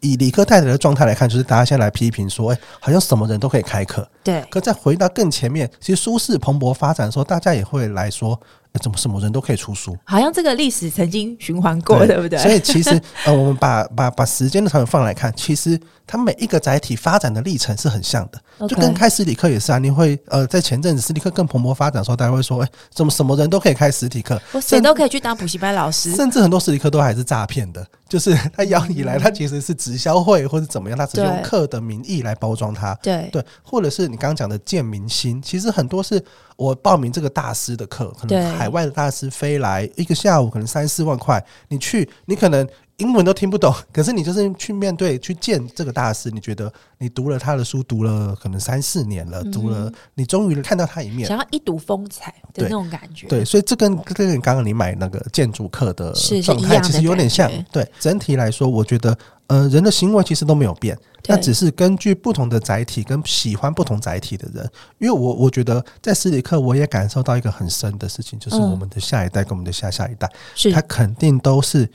以理科太太的状态来看，就是大家现在来批评说，哎、好像什么人都可以开课。对。可再回到更前面，其实书市蓬勃发展的时候，大家也会来说，哎怎么什么人都可以出书？好像这个历史曾经循环过，对不对？所以其实 呃，我们把把把时间的长远放来看，其实它每一个载体发展的历程是很像的。就跟开实体课也是啊，你会呃，在前阵子实体课更蓬勃发展的时候，大家会说，哎、怎么什么人都可以开实体课？我谁都可以去当补习班老师，甚至很多实体课都还是诈骗的，就是他邀你来，他其实是直销会或者怎么样，他只是用对。课的名义来包装它。对。对，或者是你刚刚讲的见明星，其实很多是我报名这个大师的课，可能海外的大师飞来一个下午，可能三四万块，你去，你可能英文都听不懂，可是你就是去面对去见这个大师，你觉得你读了他的书，读了可能三四年了，读了，你终于看到他一面。想要一睹风采的对。那种感觉，对，所以这跟跟你刚刚你买那个建筑课的状态其实有点像。对，整体来说，我觉得呃，人的行为其实都没有变，那只是根据不同的载体跟喜欢不同载体的人。因为我我觉得在实体课，我也感受到一个很深的事情，就是嗯。我们的下一代跟我们的下下一代，是。他肯定都是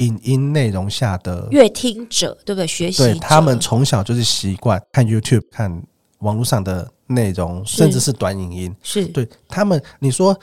影音内容下的，阅听者，对不对？学习对他们从小就是习惯看 YouTube、看网络上的内容，甚至是短影音。是对他们，你说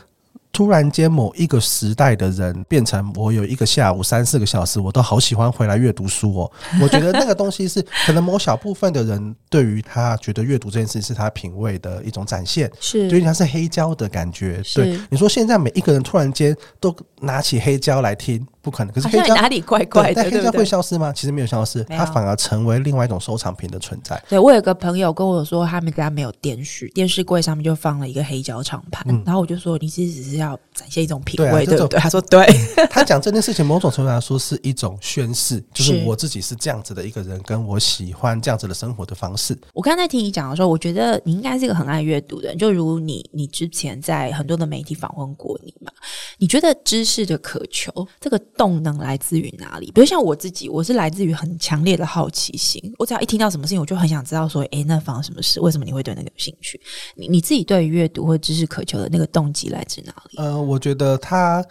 突然间某一个时代的人变成我有一个下午三四个小时，我都好喜欢回来阅读书哦。我觉得那个东西是可能某小部分的人对于他觉得阅读这件事是他品味的一种展现，是对，他是黑胶的感觉。对，你说现在每一个人突然间都拿起黑胶来听，不可能。可是好黑胶哪里怪怪，的，但黑胶会？消失吗？其实没有消失，它反而成为另外一种收藏品的存在。对我有个朋友跟我说，他们家没有电视，电视柜上面就放了一个黑胶唱盘，然后我就说，你其实只是要展现一种品味，嗯对不对？他说对，他讲这件事情，某种程度来说是一种宣誓，就是是我自己是这样子的一个人，跟我喜欢这样子的生活的方式。我刚才听你讲的时候，我觉得你应该是一个很爱阅读的人，就如你，你之前在很多的媒体访问过你嘛，你觉得知识的渴求这个动能来自于哪里？比如像我自己，我是来自于很强烈的好奇心，我只要一听到什么事情，我就很想知道说，诶，那发生什么事？为什么你会对那个有兴趣？你你自己对于阅读或知识渴求的那个动机来自哪里？呃，我觉得他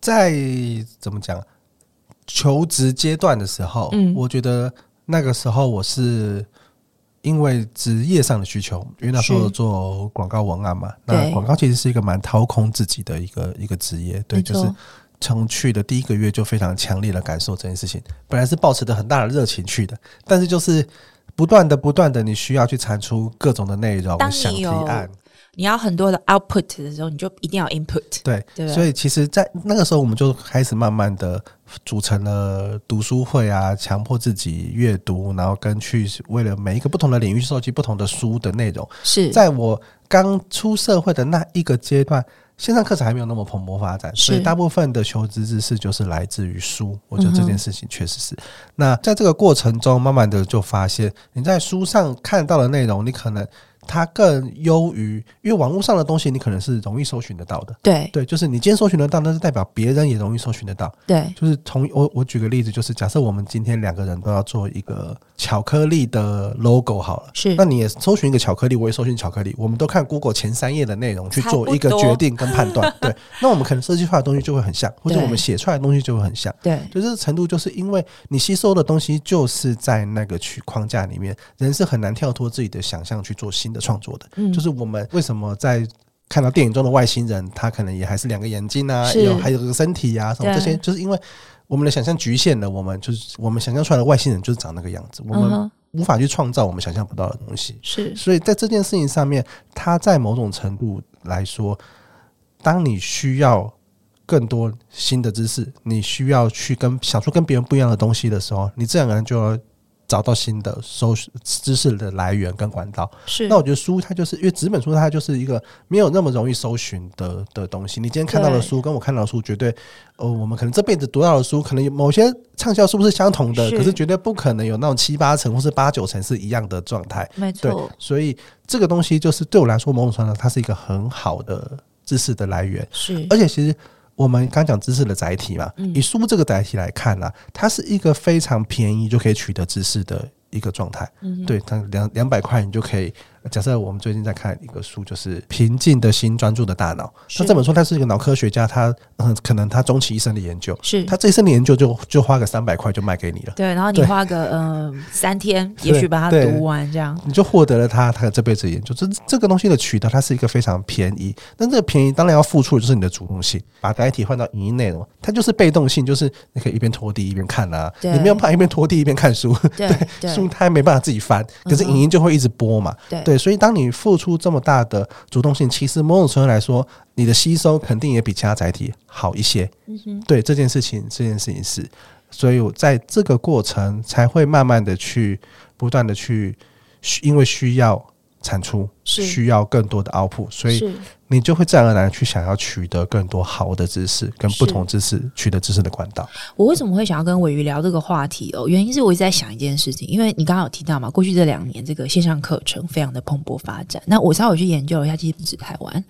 在怎么讲求职阶段的时候，嗯我觉得那个时候我是因为职业上的需求，因为那时候做广告文案嘛，那广告其实是一个蛮掏空自己的一个一个职业，对，就是。从去的第一个月就非常强烈的感受这件事情，本来是抱持着很大的热情去的，但是就是不断的、不断的，你需要去产出各种的内容想提案，你要很多的 output 的时候，你就一定要 input。对，对所以其实，在那个时候，我们就开始慢慢的组成了读书会啊，强迫自己阅读，然后跟去为了每一个不同的领域收集不同的书的内容。是在我刚出社会的那一个阶段，线上课程还没有那么蓬勃发展，所以大部分的求职知识就是来自于书。我觉得这件事情确实是。那在这个过程中，慢慢的就发现，你在书上看到的内容，你可能它更优于，因为网络上的东西，你可能是容易搜寻得到的。对对，就是你今天搜寻得到，那是代表别人也容易搜寻得到。对就是同我我举个例子，就是假设我们今天两个人都要做一个巧克力的 logo 好了，是那你也搜寻一个巧克力，我也搜寻巧克力，我们都看 Google 前三页的内容去做一个决定跟判断。对，那我们可能设计出来的东西就会很像，或者我们写出来的东西就会很像。对就这个程度，就是因为你吸收的东西就是在那个区框架里面，人是很难跳脱自己的想象去做新的创作的。嗯就是我们为什么在看到电影中的外星人，他可能也还是两个眼睛啊，有还有个身体啊，什么这些，就是因为我们的想象局限了我们，就是我们想象出来的外星人就是长那个样子，我们无法去创造我们想象不到的东西。是所以在这件事情上面，他在某种程度来说，当你需要更多新的知识，你需要去跟想出跟别人不一样的东西的时候，你自然而然就要找到新的搜知识的来源跟管道。是那我觉得书它就是因为纸本书它就是一个没有那么容易搜寻的的东西。你今天看到的书跟我看到的书绝对，呃，我们可能这辈子读到的书，可能有某些畅销书是相同的，可是绝对不可能有那种七八成或是八九成是一样的状态。没错，，所以这个东西就是对我来说，某种程度上它是一个很好的知识的来源，是而且其实。我们刚讲知识的载体嘛，嗯以书这个载体来看呢、它是一个非常便宜就可以取得知识的一个状态。嗯对，它两两百块你就可以。假设我们最近在看一个书，就是《平静的心，专注的大脑》。那这本书，它是一个脑科学家，他嗯，可能他终其一生的研究，是他这一生的研究就就花个三百块就卖给你了。对，然后你花个嗯三天，也许把它读完，这样你就获得了他他这辈子的研究。这这个东西的取得，它是一个非常便宜，但这个便宜当然要付出的就是你的主动性。把载体换到影音内容，它就是被动性，就是你可以一边拖地一边看啊，你没有办法一边拖地一边看书，对对书它没办法自己翻，可是影音就会一直播嘛。对对，所以当你付出这么大的主动性，其实某种程度来说，你的吸收肯定也比其他载体好一些。对这件事情，这件事情是，所以我在这个过程才会慢慢的去不断的去，需因为需要产出，需要更多的 output，所以是你就会自然而然去想要取得更多好的知识，跟不同知识取得知识的管道。我为什么会想要跟伟瑜聊这个话题哦？原因是我一直在想一件事情，因为你刚刚有提到嘛，过去这两年这个线上课程非常的蓬勃发展。那我稍微去研究一下，其实不止台湾，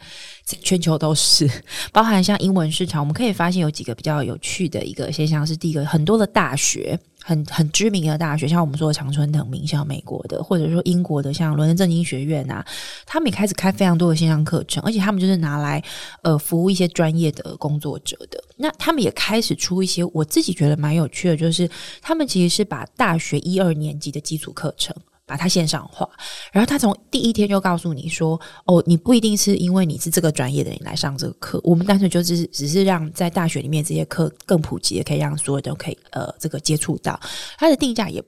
全球都是，包含像英文市场，我们可以发现有几个比较有趣的一个现象是，第一个，很多的大学。很很知名的大学，像我们说的常春藤名校，美国的，或者说英国的，像伦敦政经学院啊，他们也开始开非常多的线上课程，而且他们就是拿来呃服务一些专业的工作者的。那他们也开始出一些我自己觉得蛮有趣的，就是他们其实是把大学一二年级的基础课程。把它线上化，然后他从第一天就告诉你说：“哦，你不一定是因为你是这个专业的人来上这个课，我们单纯就是只是让在大学里面这些课更普及，可以让所有人都可以呃这个接触到。它的定价也。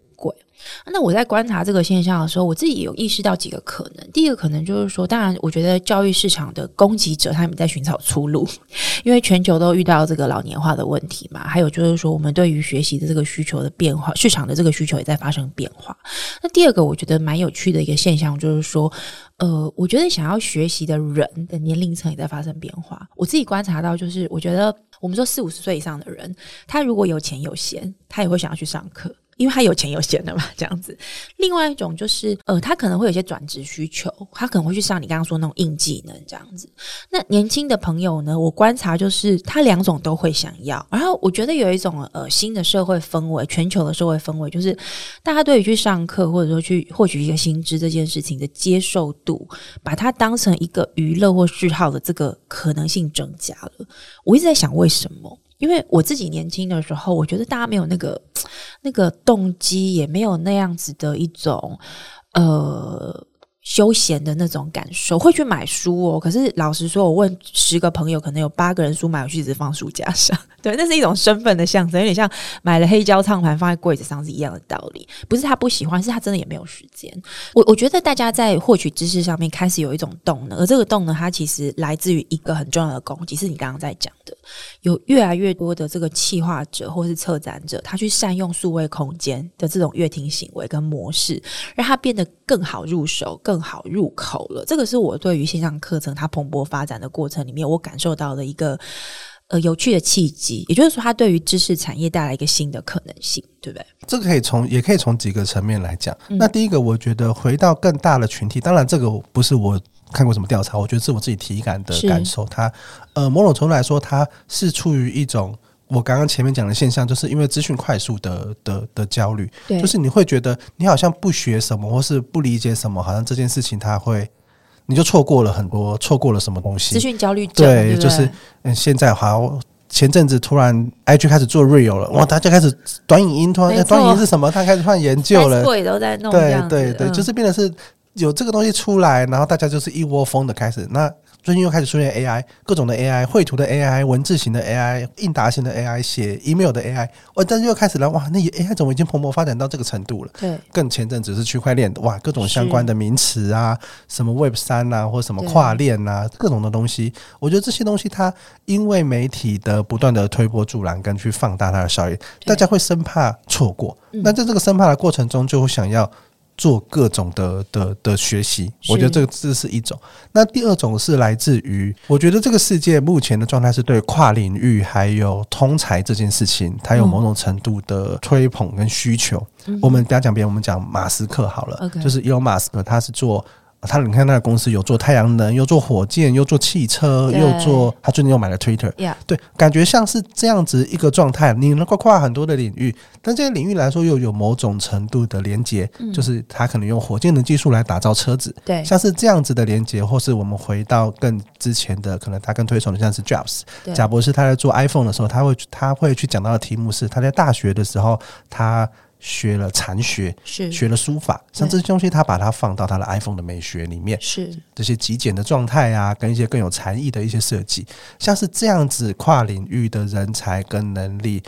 那我在观察这个现象的时候，我自己有意识到几个可能。第一个可能就是说，当然，我觉得教育市场的供给者他们在寻找出路，因为全球都遇到这个老年化的问题嘛。还有就是说，我们对于学习的这个需求的变化，市场的这个需求也在发生变化。那第二个，我觉得蛮有趣的一个现象就是说，呃，我觉得想要学习的人的年龄层也在发生变化。我自己观察到，就是我觉得我们说四五十岁以上的人，他如果有钱有闲，他也会想要去上课。因为他有钱有闲的嘛，这样子。另外一种就是，呃，他可能会有些转职需求，他可能会去上你刚刚说那种硬技能这样子。那年轻的朋友呢，我观察就是他两种都会想要。然后我觉得有一种呃新的社会氛围，全球的社会氛围，就是大家对于去上课或者说去获取一个薪资这件事情的接受度，把它当成一个娱乐或嗜好的这个可能性增加了。我一直在想为什么。因为我自己年轻的时候，我觉得大家没有那个那个动机，也没有那样子的一种呃。休闲的那种感受，会去买书哦。可是老实说，我问十个朋友，可能有八个人书买回去只放书架上。对，那是一种身份的象征，有点像买了黑胶唱盘放在柜子上是一样的道理。不是他不喜欢，是他真的也没有时间。我我觉得大家在获取知识上面开始有一种动能，而这个动能它其实来自于一个很重要的攻击，是你刚刚在讲的，有越来越多的这个企划者或是策展者，他去善用数位空间的这种乐听行为跟模式，让它变得更好入手，更好入口了，这个是我对于线上课程它蓬勃发展的过程里面，我感受到的一个呃有趣的契机。也就是说，它对于知识产业带来一个新的可能性，对不对？这个可以从也可以从几个层面来讲。那第一个，我觉得回到更大的群体，当然这个不是我看过什么调查，我觉得是我自己体感的感受。它呃，某种程度来说，它是处于一种。我刚刚前面讲的现象，就是因为资讯快速的的的焦虑，就是你会觉得你好像不学什么，或是不理解什么，好像这件事情它会，你就错过了很多，错过了什么东西。资讯焦虑症，对，就是嗯，现在好，前阵子突然 IG 开始做 real 了，哇，大家开始短影音，突然短影音是什么？他开始突然研究了，都在弄，对对对，就是变得是有这个东西出来，然后大家就是一窝蜂的开始那。最近又开始出现 AI，各种的 AI，绘图的 AI，文字型的 AI，应答型的 AI，写 email 的 AI，哇！但是又开始了，哇！那 AI 怎么已经蓬勃发展到这个程度了？对，更前阵子是区块链，哇！各种相关的名词啊，什么 Web 三啊，或什么跨链啊，各种的东西，我觉得这些东西它因为媒体的不断的推波助澜跟去放大它的效应，大家会生怕错过。那在这个生怕的过程中，就会想要。做各种的的的学习，我觉得这个这是一种。那第二种是来自于，我觉得这个世界目前的状态是对跨领域还有通才这件事情，它有某种程度的推捧跟需求。我们不要讲别人，我们讲马斯克好了，就是伊隆马斯克，他是做。他你看，那个公司有做太阳能，又做火箭，又做汽车，又做。他最近又买了 Twitter，对，感觉像是这样子一个状态。你能够跨很多的领域，但这些领域来说又有某种程度的连接，就是他可能用火箭的技术来打造车子，对，像是这样子的连接，或是我们回到更之前的，可能他更推崇的像是 Jobs，贾博士他在做 iPhone 的时候，他会他会去讲到的题目是他在大学的时候他。学了禅学，是学了书法，像这些东西，他把它放到他的 iPhone 的美学里面，是这些极简的状态啊，跟一些更有禅意的一些设计，像是这样子跨领域的人才跟能力，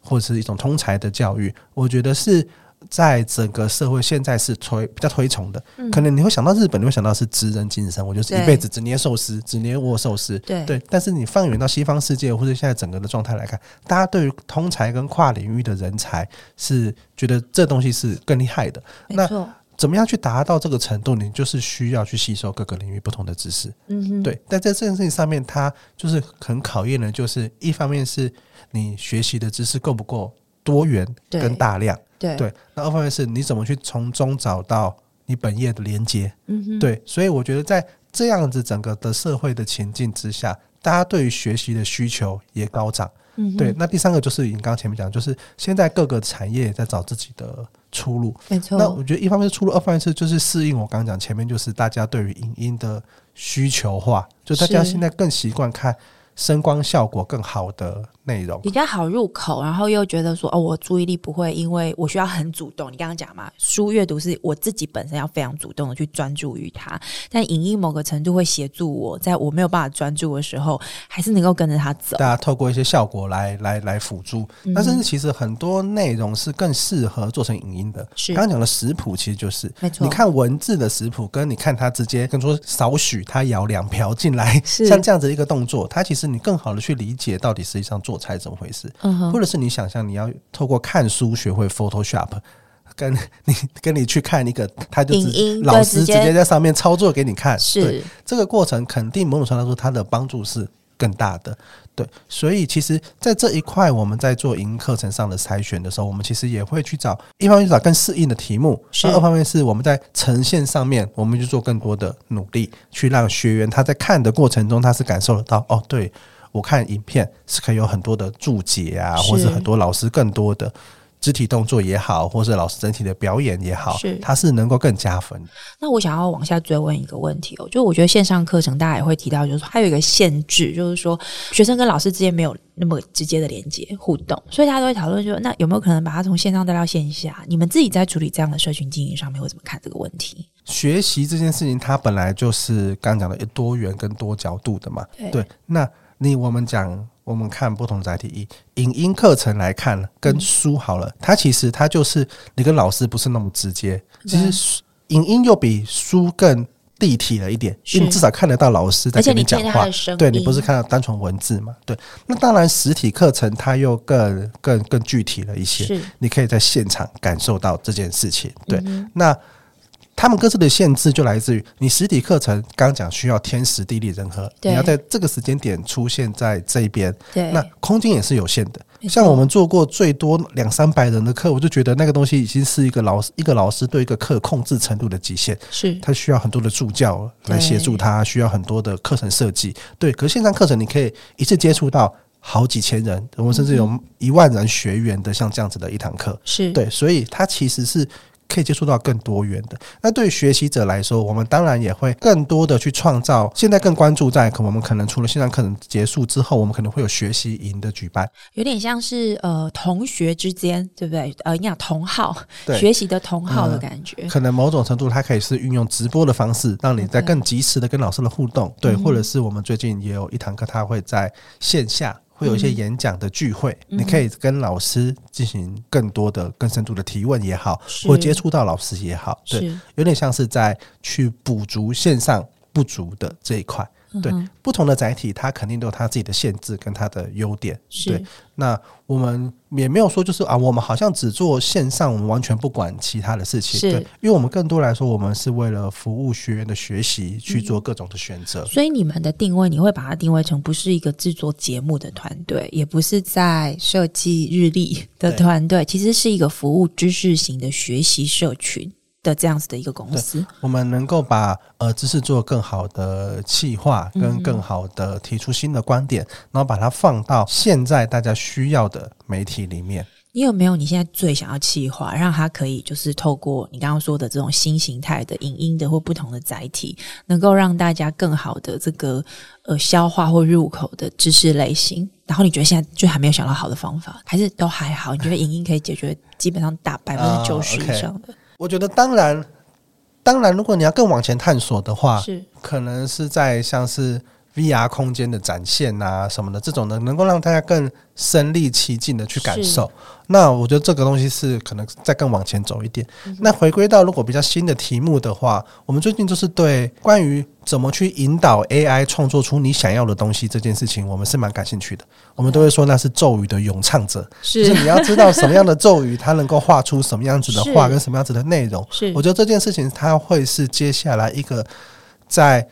或者是一种通才的教育，我觉得是。在整个社会现在是推比较推崇的，可能你会想到日本，你会想到是职人精神，我就是一辈子只捏寿司，只捏握寿司。对对，但是你放远到西方世界或者现在整个的状态来看，大家对于通才跟跨领域的人才是觉得这东西是更厉害的。那怎么样去达到这个程度？你就是需要去吸收各个领域不同的知识。嗯，对。但在这件事情上面，它就是很考验的，就是一方面是你学习的知识够不够多元跟大量。对，那二方面是你怎么去从中找到你本业的连接？嗯哼，对，所以我觉得在这样子整个的社会的情境之下，大家对于学习的需求也高涨。嗯，对。那第三个就是你刚刚前面讲，就是现在各个产业在找自己的出路。没错。那我觉得一方面是出路，二方面是就是适应我刚刚讲前面就是大家对于影音的需求化，就大家现在更习惯看声光效果更好的。内容。比较好入口，然后又觉得说哦，我注意力不会因为我需要很主动。你刚刚讲嘛，书阅读是我自己本身要非常主动的去专注于它，但影音某个程度会协助我在我没有办法专注的时候，还是能够跟着它走。大家透过一些效果来来来辅助，那甚至其实很多内容是更适合做成影音的。是刚刚讲的食谱，其实就是没错你看文字的食谱，跟你看它直接跟说少许他舀两瓢进来，是像这样子的一个动作，它其实你更好的去理解到底实际上做菜怎么回事，嗯，或者是你想象你要透过看书学会 Photoshop。跟你跟你去看一个，他就直老师直接接在上面操作给你看，对是这个过程肯定某种程度来说，它的帮助是更大的。对，所以其实，在这一块，我们在做营课程上的筛选的时候，我们其实也会去找，一方面去找更适应的题目，是那二方面是我们在呈现上面，我们去做更多的努力，去让学员他在看的过程中，他是感受得到，哦，对我看影片是可以有很多的注解啊，是或是很多老师更多的。肢体动作也好，或是老师整体的表演也好是，它是能够更加分。那我想要往下追问一个问题哦，就我觉得线上课程大家也会提到，就是说它有一个限制，就是说学生跟老师之间没有那么直接的连接互动，所以大家都会讨论说，那有没有可能把它从线上带到线下？你们自己在处理这样的社群经营上面会怎么看这个问题？学习这件事情，它本来就是刚讲的多元跟多角度的嘛。对那你我们讲，我们看不同载体，以影音课程来看，跟书好了，它其实它就是你跟老师不是那么直接。其实书影音又比书更立体了一点，因为你至少看得到老师在跟你讲话对你不是看到单纯文字嘛？对，那当然实体课程它又更更更具体了一些，是你可以在现场感受到这件事情。对，嗯那他们各自的限制就来自于你实体课程，刚刚讲需要天时地利人和，你要在这个时间点出现在这一边，对，那空间也是有限的。像我们做过最多两三百人的课，我就觉得那个东西已经是一个老师一个老师对一个课控制程度的极限。是他需要很多的助教来协助他，需要很多的课程设计。对，可是线上课程你可以一次接触到好几千人，我们甚至有一万人学员的像这样子的一堂课。是，对，所以它其实是可以接触到更多元的。那对于学习者来说，我们当然也会更多的去创造。现在更关注在，可我们可能除了线上课程结束之后，我们可能会有学习营的举办。有点像是呃同学之间，对不对？呃，你讲同好对学习的同好的嗯感觉，可能某种程度，它可以是运用直播的方式，让你在更及时的跟老师的互动，对，嗯或者是我们最近也有一堂课，它会在线下会有一些演讲的聚会，嗯。你可以跟老师进行更多的、更深度的提问也好，或接触到老师也好，对，有点像是在去补足线上不足的这一块。对不同的载体，它肯定都有它自己的限制跟它的优点。是对，那我们也没有说就是啊，我们好像只做线上，我们完全不管其他的事情。是对，因为我们更多来说，我们是为了服务学员的学习去做各种的选择。所以你们的定位，你会把它定位成不是一个制作节目的团队，也不是在设计日历的团队，其实是一个服务知识型的学习社群的这样子的一个公司。我们能够把呃知识做更好的企划，嗯跟更好的提出新的观点，然后把它放到现在大家需要的媒体里面。你有没有你现在最想要企划，让它可以就是透过你刚刚说的这种新形态的影音的或不同的载体，能够让大家更好的这个呃消化或入口的知识类型？然后你觉得现在就还没有想到好的方法，还是都还好？你觉得影音可以解决基本上大百分之九十以上的？我觉得当然，当然，如果你要更往前探索的话，是。可能是在像是 VR 空间的展现啊什么的这种的，能够让大家更身临其境的去感受。那我觉得这个东西是可能再更往前走一点。那回归到如果比较新的题目的话，我们最近就是对关于怎么去引导 AI 创作出你想要的东西这件事情，我们是蛮感兴趣的。我们都会说那是咒语的咏唱者，就是你要知道什么样的咒语，它能够画出什么样子的画跟什么样子的内容。是我觉得这件事情它会是接下来一个在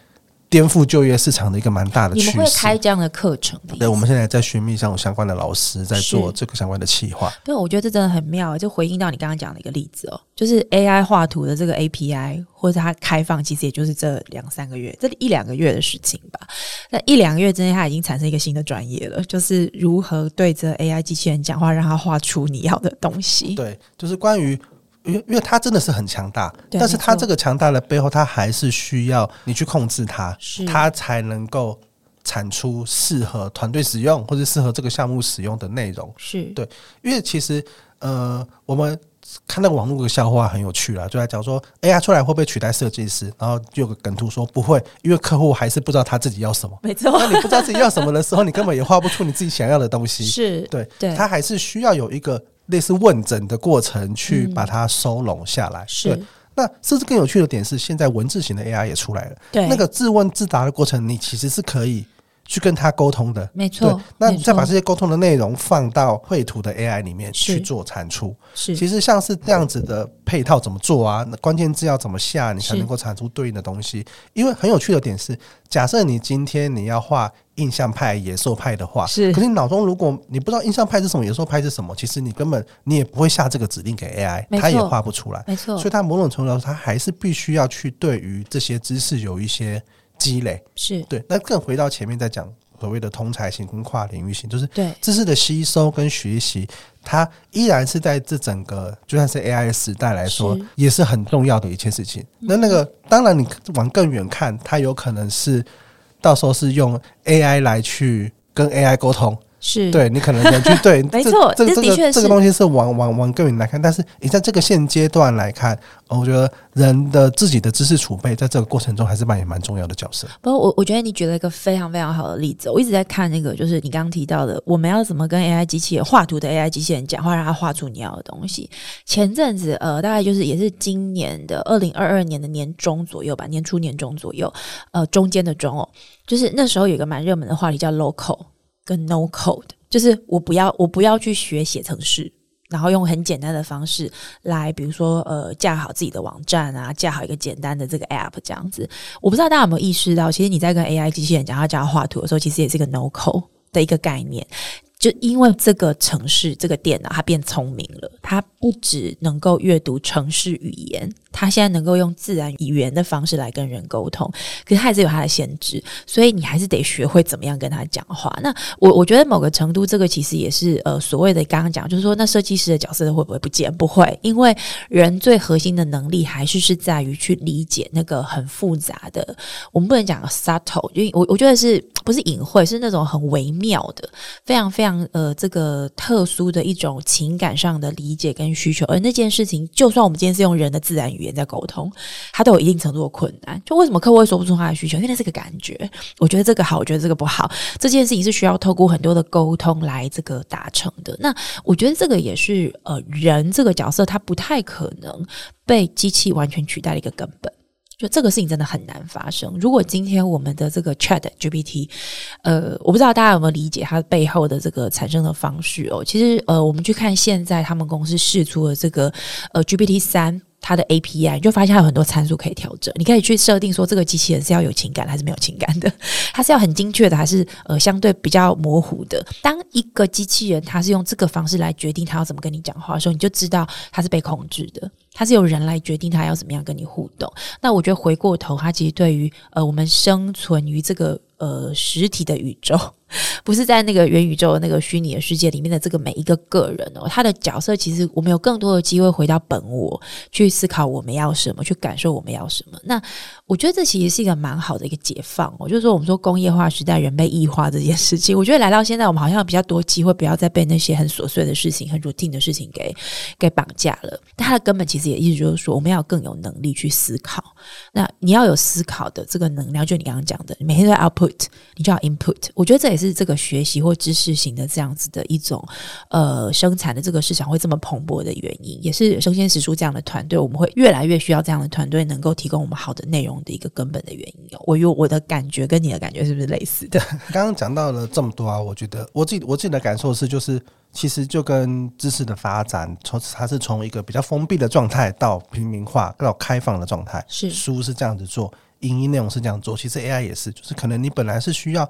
颠覆就业市场的一个蛮大的你们会开。这样的课程的？对，我们现在在寻觅像有相关的老师在做这个相关的企划。对，我觉得这真的很妙，就回应到你刚刚讲的一个例子哦，就是 AI 画图的这个 API 或者它开放，其实也就是这两三个月，这一两个月的事情吧。那一两个月之内，它已经产生一个新的专业了，就是如何对着 AI 机器人讲话，让它画出你要的东西。对，就是关于。因为因为它真的是很强大，但是它这个强大的背后，它还是需要你去控制它，是它才能够产出适合团队使用或者适合这个项目使用的内容。是对因为其实呃，我们看那个网络的笑话很有趣啦，就在讲说 AI 出来会不会取代设计师？然后就有个梗图说不会，因为客户还是不知道他自己要什么。没错那，你不知道自己要什么的时候，你根本也画不出你自己想要的东西。是对，对他还是需要有一个类似问诊的过程去嗯把它收拢下来。是，那甚至更有趣的点是，现在文字型的 AI 也出来了。对那个自问自答的过程，你其实是可以去跟他沟通的。没错，，那你再把这些沟通的内容放到绘图的 AI 里面去做产出。是其实像是这样子的配套怎么做啊？那关键字要怎么下，你才能够产出对应的东西？因为很有趣的点是，假设你今天你要画印象派、野兽派的话，是可是你脑中如果你不知道印象派是什么，野兽派是什么，其实你根本你也不会下这个指令给 AI，它也画不出来。没错所以，它某种程度上，它还是必须要去对于这些知识有一些积累。是对，那更回到前面在讲所谓的通才型跟跨领域型，就是对知识的吸收跟学习，它依然是在这整个就算是 AI 时代来说是，也是很重要的一件事情。那那个当然，你往更远看，它有可能是到时候是用 AI 来去跟 AI 沟通。是，对你可能人去对，没错这的确是个这个东西是往往往更远来看，但是你在这个现阶段来看，呃我觉得人的自己的知识储备在这个过程中还是扮演蛮重要的角色。不过我我觉得你举了一个非常非常好的例子，我一直在看那个，就是你刚刚提到的，我们要怎么跟 AI 机器人画图的 AI 机器人讲话，让它画出你要的东西。前阵子呃，大概就是也是今年的二零二二年的年中左右吧，年初年中左右，呃，中间的中哦，就是那时候有一个蛮热门的话题叫 local 跟 no code，就是我不要我不要去学写程式。然后用很简单的方式来，比如说呃，架好自己的网站啊，架好一个简单的这个 app 这样子。我不知道大家有没有意识到，其实你在跟 AI 机器人讲，要教画图的时候，其实也是一个 no code 的一个概念。就因为这个城市、这个电脑它变聪明了，它不只能够阅读城市语言，它现在能够用自然语言的方式来跟人沟通，可是它还是有它的限制，所以你还是得学会怎么样跟他讲话。那我我觉得某个程度，这个其实也是呃所谓的刚刚讲，就是说那设计师的角色会不会不见？不会，因为人最核心的能力还是是在于去理解那个很复杂的，我们不能讲 subtle，因为我我觉得是不是隐晦，是那种很微妙的，非常非常呃这个特殊的一种情感上的理解跟需求。而那件事情，就算我们今天是用人的自然语言在沟通，它都有一定程度的困难。就为什么客户会说不出他的需求？因为那是个感觉，我觉得这个好，我觉得这个不好。这件事情是需要透过很多的沟通来这个达成的。那我觉得这个也是呃人这个角色，他不太可能被机器完全取代的一个根本。就这个事情真的很难发生。如果今天我们的这个 Chat GPT，呃，我不知道大家有没有理解它背后的这个产生的方式哦。其实呃，我们去看现在他们公司试出的这个呃 GPT 三。它的 API 你就发现它有很多参数可以调整，你可以去设定说这个机器人是要有情感还是没有情感的，它是要很精确的还是呃相对比较模糊的。当一个机器人它是用这个方式来决定它要怎么跟你讲话的时候，你就知道它是被控制的，它是由人来决定它要怎么样跟你互动。那我觉得回过头，它其实对于呃我们生存于这个呃实体的宇宙，不是在那个元宇宙那个虚拟的世界里面的这个每一个个人哦，他的角色其实我们有更多的机会回到本我去思考我们要什么，去感受我们要什么。那我觉得这其实是一个蛮好的一个解放哦，就是说我们说工业化时代人被异化这件事情，我觉得来到现在，我们好像比较多机会不要再被那些很琐碎的事情、很 routine 的事情给给绑架了。但它的根本其实也意思就是说，我们要更有能力去思考。那你要有思考的这个能量，就你刚刚讲的，你每天都要 output，你就要 input。我觉得这也是这个学习或知识型的这样子的一种呃生产的这个市场会这么蓬勃的原因，也是生鲜食书这样的团队，我们会越来越需要这样的团队能够提供我们好的内容的一个根本的原因哦。我有我的感觉跟你的感觉是不是类似的？刚刚讲到了这么多啊，我觉得我自己我自己的感受是，就是其实就跟知识的发展，从它是从一个比较封闭的状态到平民化到开放的状态，是书是这样子做，影音内容是这样做，其实 AI 也是，就是可能你本来是需要。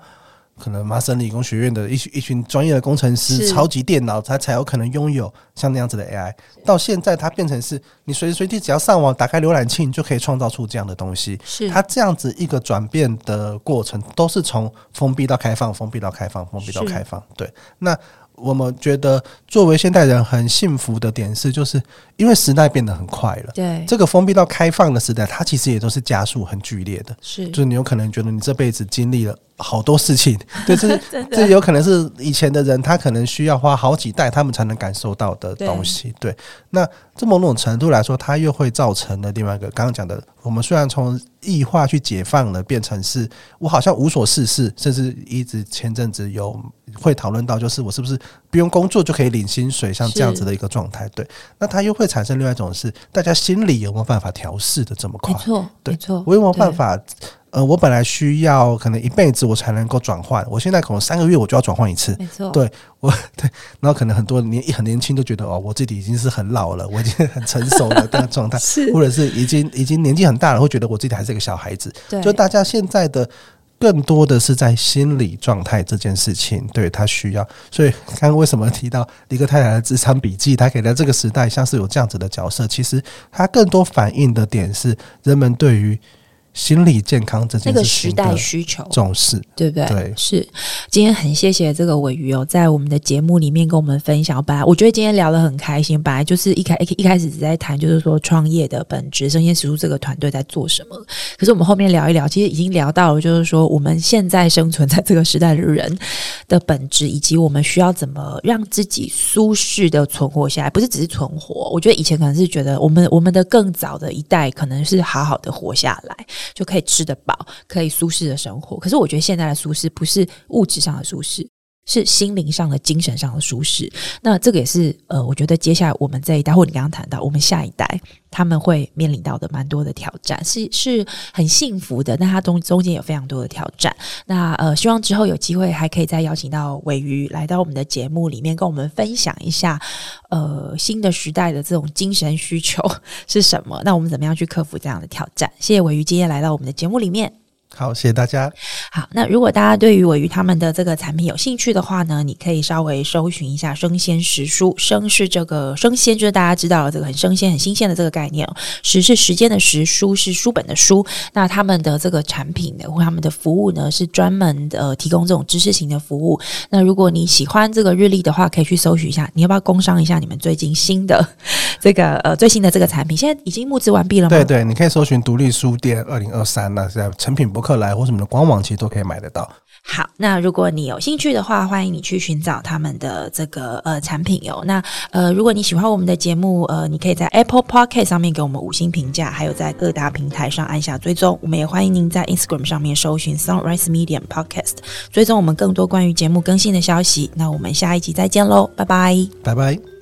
可能麻省理工学院的一群一群专业的工程师，超级电脑，他才有可能拥有像那样子的 AI。到现在，它变成是你随时随地只要上网，打开浏览器，你就可以创造出这样的东西。是它这样子一个转变的过程，都是从封闭到开放，封闭到开放，封闭到开放。对，那我们觉得作为现代人很幸福的点是，就是因为时代变得很快了。对，这个封闭到开放的时代，它其实也都是加速很剧烈的。是就是你有可能觉得你这辈子经历了好多事情，对，这是这有可能是以前的人他可能需要花好几代他们才能感受到的东西。对，那这某种程度来说，它又会造成了另外一个刚刚讲的，我们虽然从异化去解放了，变成是我好像无所事事，甚至一直前阵子有会讨论到，就是我是不是不用工作就可以领薪水，像这样子的一个状态。对，那它又会产生另外一种是大家心里有没有办法调试的这么快没？错，对没错，我有没有办？法？呃，我本来需要可能一辈子我才能够转换，我现在可能三个月我就要转换一次。没错，对我对，然后可能很多年很年轻都觉得哦，我自己已经是很老了，我已经很成熟了这样的状态，是或者是已经已经年纪很大了，会觉得我自己还是一个小孩子。对，就大家现在的更多的是在心理状态这件事情，对他需要。所以刚刚为什么提到一个太太的职场笔记，他给在这个时代像是有这样子的角色，其实他更多反映的点是人们对于心理健康这那个时代需求，重视。对不对？对是。今天很谢谢这个尾鱼哦，在我们的节目里面跟我们分享。本来我觉得今天聊得很开心，本来就是一开一一开始只在谈，就是说创业的本质，生鲜食物这个团队在做什么。可是我们后面聊一聊，其实已经聊到了，就是说我们现在生存在这个时代的人的本质，以及我们需要怎么让自己舒适的存活下来，不是只是存活。我觉得以前可能是觉得我们我们的更早的一代可能是好好的活下来，就可以吃得饱，可以舒适的生活。可是我觉得现在的舒适不是物质上的舒适。是心灵上的、精神上的舒适。那这个也是呃，我觉得接下来我们这一代，或你刚刚谈到我们下一代，他们会面临到的蛮多的挑战，是是很幸福的，但它中中间有非常多的挑战。那呃，希望之后有机会还可以再邀请到尾鱼来到我们的节目里面，跟我们分享一下呃新的时代的这种精神需求是什么。那我们怎么样去克服这样的挑战？谢谢尾鱼今天来到我们的节目里面。好，谢谢大家。好，那如果大家对于尾鱼他们的这个产品有兴趣的话呢，你可以稍微搜寻一下生鲜食书。生是这个生鲜，就是大家知道这个很生鲜、很新鲜的这个概念哦。时是时间的时，书是书本的书。那他们的这个产品呢，或他们的服务呢，是专门的、呃、提供这种知识型的服务。那如果你喜欢这个日历的话，可以去搜寻一下。你要不要工商一下你们最近新的这个呃最新的这个产品？现在已经募资完毕了吗？对对，你可以搜寻独立书店二零二三，那在成品博客来或者我们的官网其实都可以买得到。好，那如果你有兴趣的话，欢迎你去寻找他们的这个呃产品哟。那呃，如果你喜欢我们的节目，呃，你可以在 Apple Podcast 上面给我们五星评价，还有在各大平台上按下追踪。我们也欢迎您在 Instagram 上面搜寻 Sunrise Medium Podcast，追踪我们更多关于节目更新的消息。那我们下一集再见喽，拜拜。拜拜。